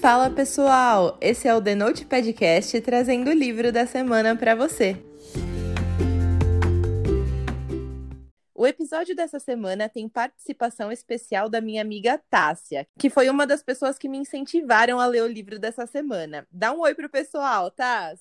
Fala pessoal, esse é o The Note Podcast trazendo o livro da semana para você. O episódio dessa semana tem participação especial da minha amiga Tássia, que foi uma das pessoas que me incentivaram a ler o livro dessa semana. Dá um oi pro pessoal, Tás!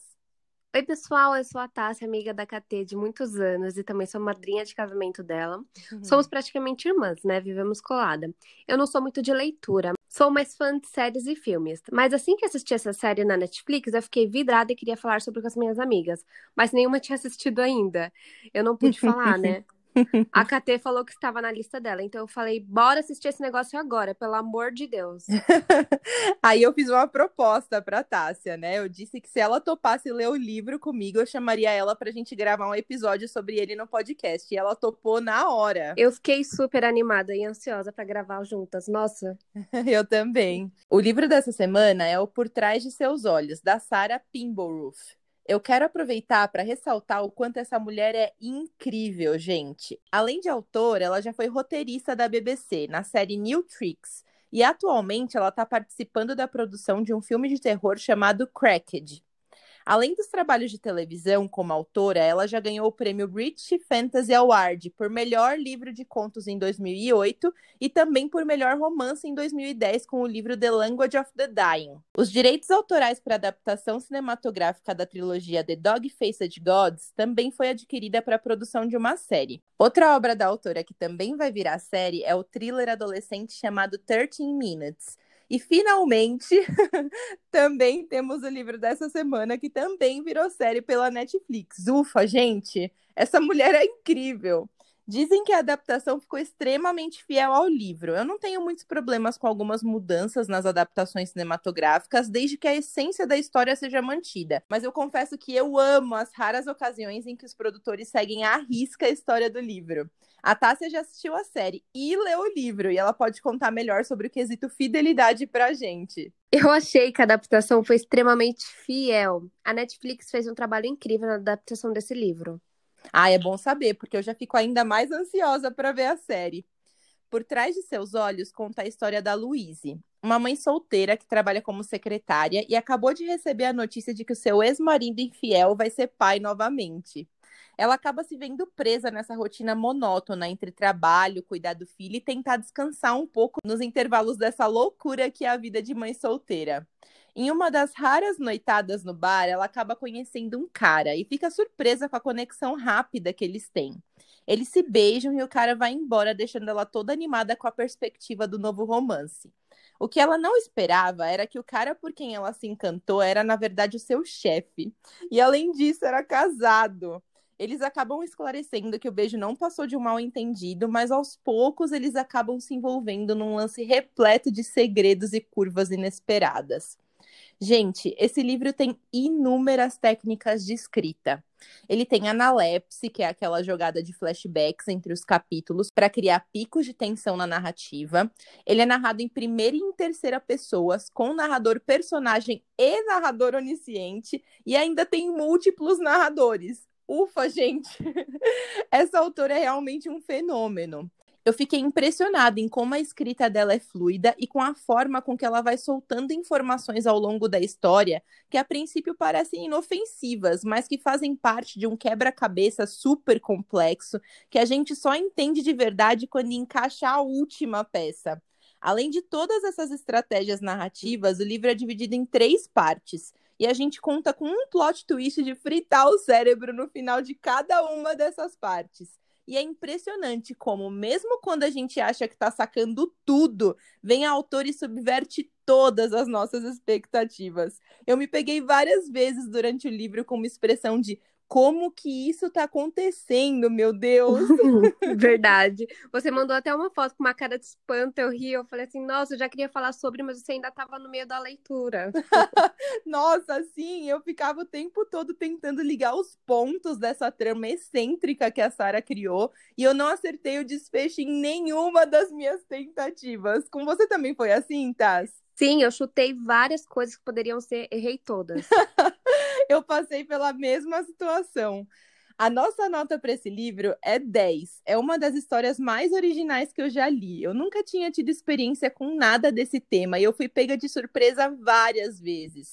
Oi, pessoal, eu sou a Tássia, amiga da KT de muitos anos e também sou madrinha de casamento dela. Uhum. Somos praticamente irmãs, né? Vivemos colada. Eu não sou muito de leitura, Sou mais fã de séries e filmes, mas assim que assisti essa série na Netflix, eu fiquei vidrada e queria falar sobre com as minhas amigas, mas nenhuma tinha assistido ainda. Eu não pude falar, né? A KT falou que estava na lista dela, então eu falei, bora assistir esse negócio agora, pelo amor de Deus. Aí eu fiz uma proposta pra Tássia, né? Eu disse que se ela topasse ler o livro comigo, eu chamaria ela pra gente gravar um episódio sobre ele no podcast. E ela topou na hora. Eu fiquei super animada e ansiosa para gravar juntas. Nossa. eu também. O livro dessa semana é o Por Trás de Seus Olhos, da Sarah Pimblewoof. Eu quero aproveitar para ressaltar o quanto essa mulher é incrível, gente. Além de autora, ela já foi roteirista da BBC na série New Tricks. E atualmente ela está participando da produção de um filme de terror chamado Cracked. Além dos trabalhos de televisão como autora, ela já ganhou o prêmio British Fantasy Award por melhor livro de contos em 2008 e também por melhor romance em 2010 com o livro The Language of the Dying. Os direitos autorais para a adaptação cinematográfica da trilogia The Dog-Faced Gods também foi adquirida para a produção de uma série. Outra obra da autora que também vai virar série é o thriller adolescente chamado 13 Minutes e finalmente, também temos o livro dessa semana que também virou série pela Netflix. Ufa, gente, essa mulher é incrível. Dizem que a adaptação ficou extremamente fiel ao livro. Eu não tenho muitos problemas com algumas mudanças nas adaptações cinematográficas, desde que a essência da história seja mantida. Mas eu confesso que eu amo as raras ocasiões em que os produtores seguem à risca a história do livro. A Tássia já assistiu a série e leu o livro, e ela pode contar melhor sobre o quesito fidelidade pra gente. Eu achei que a adaptação foi extremamente fiel. A Netflix fez um trabalho incrível na adaptação desse livro. Ah, é bom saber, porque eu já fico ainda mais ansiosa para ver a série. Por trás de seus olhos conta a história da Louise, uma mãe solteira que trabalha como secretária e acabou de receber a notícia de que o seu ex-marido infiel vai ser pai novamente ela acaba se vendo presa nessa rotina monótona entre trabalho, cuidar do filho e tentar descansar um pouco nos intervalos dessa loucura que é a vida de mãe solteira. Em uma das raras noitadas no bar, ela acaba conhecendo um cara e fica surpresa com a conexão rápida que eles têm. Eles se beijam e o cara vai embora, deixando ela toda animada com a perspectiva do novo romance. O que ela não esperava era que o cara por quem ela se encantou era, na verdade, o seu chefe. E além disso, era casado. Eles acabam esclarecendo que o beijo não passou de um mal entendido, mas aos poucos eles acabam se envolvendo num lance repleto de segredos e curvas inesperadas. Gente, esse livro tem inúmeras técnicas de escrita. Ele tem analepse, que é aquela jogada de flashbacks entre os capítulos para criar picos de tensão na narrativa. Ele é narrado em primeira e em terceira pessoas, com narrador personagem e narrador onisciente, e ainda tem múltiplos narradores. Ufa, gente! Essa autora é realmente um fenômeno. Eu fiquei impressionada em como a escrita dela é fluida e com a forma com que ela vai soltando informações ao longo da história que a princípio parecem inofensivas, mas que fazem parte de um quebra-cabeça super complexo que a gente só entende de verdade quando encaixa a última peça. Além de todas essas estratégias narrativas, o livro é dividido em três partes e a gente conta com um plot twist de fritar o cérebro no final de cada uma dessas partes. E é impressionante como, mesmo quando a gente acha que está sacando tudo, vem a autora e subverte todas as nossas expectativas. Eu me peguei várias vezes durante o livro com uma expressão de como que isso tá acontecendo, meu Deus? Verdade. Você mandou até uma foto com uma cara de espanto, eu ri, eu falei assim, nossa, eu já queria falar sobre, mas você ainda tava no meio da leitura. nossa, sim, eu ficava o tempo todo tentando ligar os pontos dessa trama excêntrica que a Sara criou, e eu não acertei o desfecho em nenhuma das minhas tentativas. Com você também foi assim, Taz? Sim, eu chutei várias coisas que poderiam ser, errei todas. eu passei pela mesma situação. A nossa nota para esse livro é 10. É uma das histórias mais originais que eu já li. Eu nunca tinha tido experiência com nada desse tema e eu fui pega de surpresa várias vezes.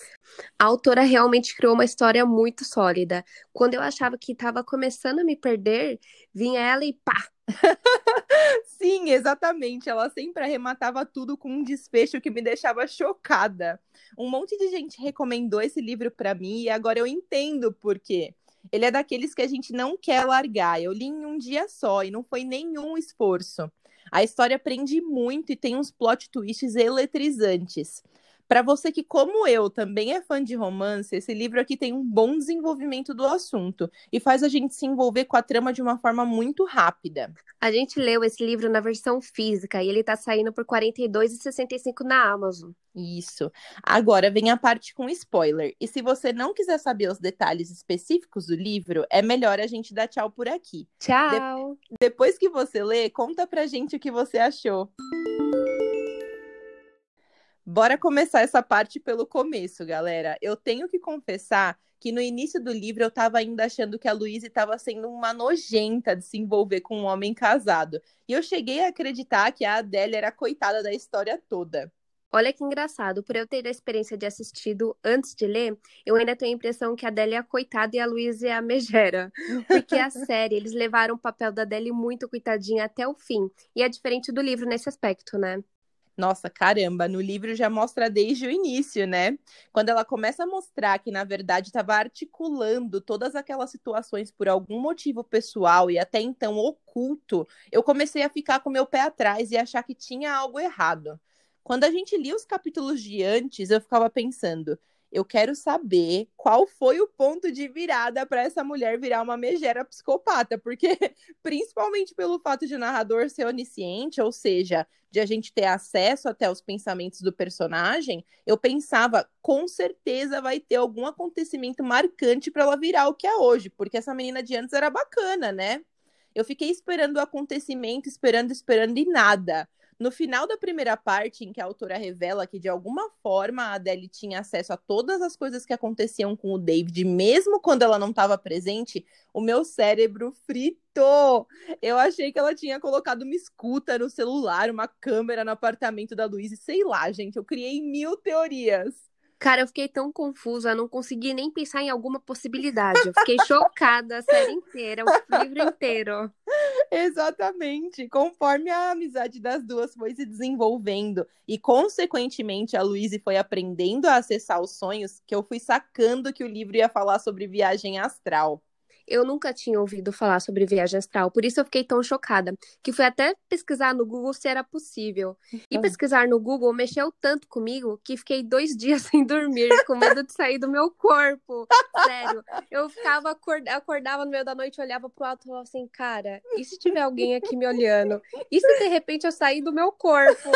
A autora realmente criou uma história muito sólida. Quando eu achava que estava começando a me perder, vinha ela e pá! Sim, exatamente. Ela sempre arrematava tudo com um desfecho que me deixava chocada. Um monte de gente recomendou esse livro para mim e agora eu entendo por quê. Ele é daqueles que a gente não quer largar. Eu li em um dia só e não foi nenhum esforço. A história prende muito e tem uns plot twists eletrizantes. Para você que, como eu, também é fã de romance, esse livro aqui tem um bom desenvolvimento do assunto e faz a gente se envolver com a trama de uma forma muito rápida. A gente leu esse livro na versão física e ele está saindo por R$ 42,65 na Amazon. Isso. Agora vem a parte com spoiler. E se você não quiser saber os detalhes específicos do livro, é melhor a gente dar tchau por aqui. Tchau! De depois que você lê, conta pra gente o que você achou. Bora começar essa parte pelo começo, galera. Eu tenho que confessar que no início do livro eu estava ainda achando que a Luísa estava sendo uma nojenta de se envolver com um homem casado. E eu cheguei a acreditar que a Adélia era a coitada da história toda. Olha que engraçado, por eu ter a experiência de assistido antes de ler, eu ainda tenho a impressão que a Adélia é a coitada e a Luísa é a megera. Porque a série, eles levaram o papel da Adélia muito coitadinha até o fim. E é diferente do livro nesse aspecto, né? Nossa, caramba, no livro já mostra desde o início, né? Quando ela começa a mostrar que, na verdade, estava articulando todas aquelas situações por algum motivo pessoal e até então oculto, eu comecei a ficar com meu pé atrás e achar que tinha algo errado. Quando a gente lia os capítulos de antes, eu ficava pensando, eu quero saber qual foi o ponto de virada para essa mulher virar uma megera psicopata, porque principalmente pelo fato de o narrador ser onisciente, ou seja, de a gente ter acesso até os pensamentos do personagem, eu pensava, com certeza vai ter algum acontecimento marcante para ela virar o que é hoje, porque essa menina de antes era bacana, né? Eu fiquei esperando o acontecimento, esperando, esperando e nada. No final da primeira parte, em que a autora revela que de alguma forma a Adele tinha acesso a todas as coisas que aconteciam com o David, mesmo quando ela não estava presente, o meu cérebro fritou. Eu achei que ela tinha colocado uma escuta no celular, uma câmera no apartamento da Luísa, sei lá, gente, eu criei mil teorias. Cara, eu fiquei tão confusa, não consegui nem pensar em alguma possibilidade. Eu fiquei chocada a série inteira, o livro inteiro. Exatamente. Conforme a amizade das duas foi se desenvolvendo e, consequentemente, a Luísa foi aprendendo a acessar os sonhos, que eu fui sacando que o livro ia falar sobre viagem astral. Eu nunca tinha ouvido falar sobre viagem astral, por isso eu fiquei tão chocada, que fui até pesquisar no Google se era possível. E pesquisar no Google mexeu tanto comigo que fiquei dois dias sem dormir, com medo de sair do meu corpo. Sério, eu ficava acordava no meio da noite, olhava pro alto e falava assim, cara, e se tiver alguém aqui me olhando? E se de repente eu sair do meu corpo?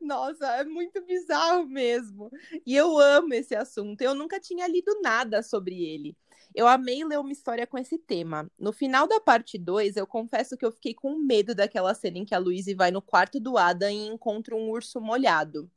Nossa, é muito bizarro mesmo. E eu amo esse assunto. Eu nunca tinha lido nada sobre ele. Eu amei ler uma história com esse tema. No final da parte 2, eu confesso que eu fiquei com medo daquela cena em que a Louise vai no quarto do Adam e encontra um urso molhado.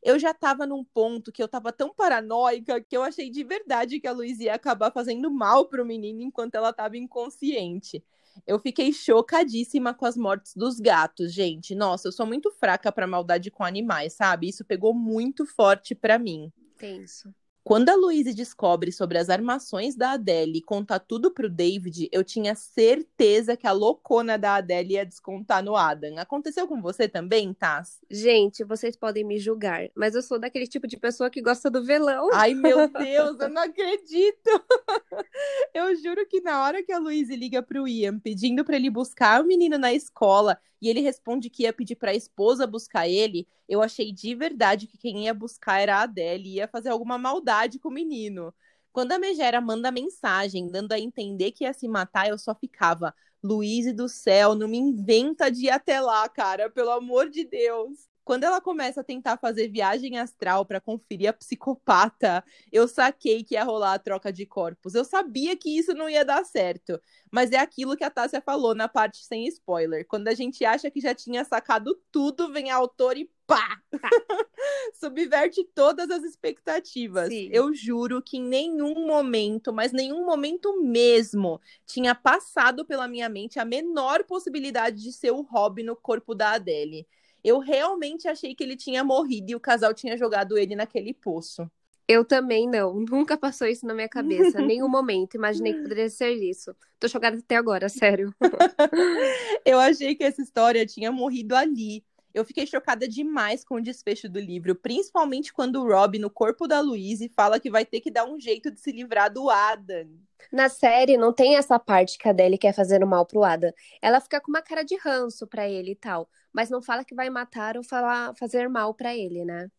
Eu já estava num ponto que eu estava tão paranoica que eu achei de verdade que a Louise ia acabar fazendo mal pro menino enquanto ela estava inconsciente. Eu fiquei chocadíssima com as mortes dos gatos, gente. Nossa, eu sou muito fraca para maldade com animais, sabe? Isso pegou muito forte para mim. Tenso. Quando a Louise descobre sobre as armações da Adele e conta tudo pro David, eu tinha certeza que a loucona da Adele ia descontar no Adam. Aconteceu com você também, Taz? Gente, vocês podem me julgar, mas eu sou daquele tipo de pessoa que gosta do velão. Ai, meu Deus, eu não acredito! eu juro que na hora que a Louise liga pro Ian pedindo para ele buscar o menino na escola e ele responde que ia pedir para a esposa buscar ele, eu achei de verdade que quem ia buscar era a Adele e ia fazer alguma maldade com o menino. Quando a Megera manda mensagem dando a entender que ia se matar, eu só ficava, Luiz do céu, não me inventa de ir até lá, cara, pelo amor de Deus. Quando ela começa a tentar fazer viagem astral para conferir a psicopata, eu saquei que ia rolar a troca de corpos. Eu sabia que isso não ia dar certo. Mas é aquilo que a Tássia falou na parte sem spoiler. Quando a gente acha que já tinha sacado tudo, vem a autora e pá! Subverte todas as expectativas. Sim. Eu juro que em nenhum momento, mas nenhum momento mesmo, tinha passado pela minha mente a menor possibilidade de ser o Rob no corpo da Adele. Eu realmente achei que ele tinha morrido e o casal tinha jogado ele naquele poço. Eu também não. Nunca passou isso na minha cabeça. Nenhum momento. Imaginei que poderia ser isso. Tô chocada até agora, sério. Eu achei que essa história tinha morrido ali. Eu fiquei chocada demais com o desfecho do livro, principalmente quando o Rob, no corpo da Louise, fala que vai ter que dar um jeito de se livrar do Adam. Na série, não tem essa parte que a Adele quer fazer o mal pro Adam. Ela fica com uma cara de ranço pra ele e tal, mas não fala que vai matar ou falar, fazer mal pra ele, né?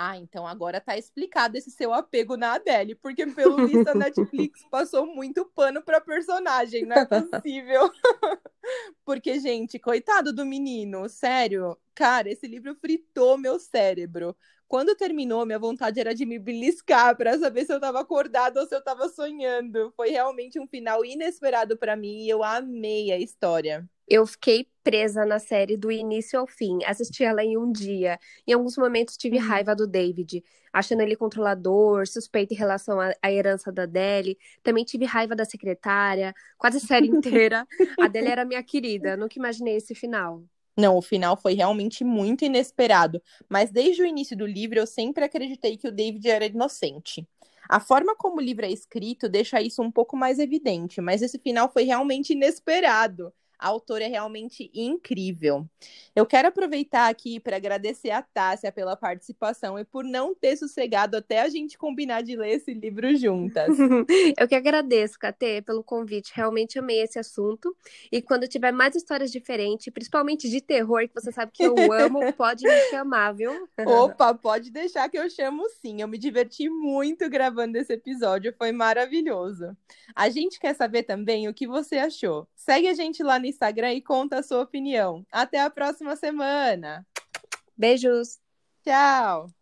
Ah, então agora tá explicado esse seu apego na Adele, porque pelo visto a Netflix passou muito pano pra personagem, não é possível. porque, gente, coitado do menino, sério. Cara, esse livro fritou meu cérebro. Quando terminou, minha vontade era de me beliscar para saber se eu tava acordada ou se eu tava sonhando. Foi realmente um final inesperado para mim e eu amei a história. Eu fiquei presa na série do início ao fim. Assisti ela em um dia. Em alguns momentos tive Uhum. raiva do David, achando ele controlador, suspeito em relação à, à herança da Adele. Também tive raiva da secretária. Quase a série inteira. A Adele era minha querida. Nunca imaginei esse final. Não, o final foi realmente muito inesperado, mas desde o início do livro eu sempre acreditei que o David era inocente. A forma como o livro é escrito deixa isso um pouco mais evidente, mas esse final foi realmente inesperado. A autora é realmente incrível. Eu quero aproveitar aqui para agradecer a Tássia pela participação e por não ter sossegado até a gente combinar de ler esse livro juntas. Eu que agradeço, Katê, pelo convite. Realmente amei esse assunto. E quando tiver mais histórias diferentes, principalmente de terror, que você sabe que eu amo, pode me chamar, viu? Opa, pode deixar que eu chamo sim. Eu me diverti muito gravando esse episódio, foi maravilhoso. A gente quer saber também o que você achou. Segue a gente lá no Instagram e conta a sua opinião. Até a próxima semana. Beijos! Tchau!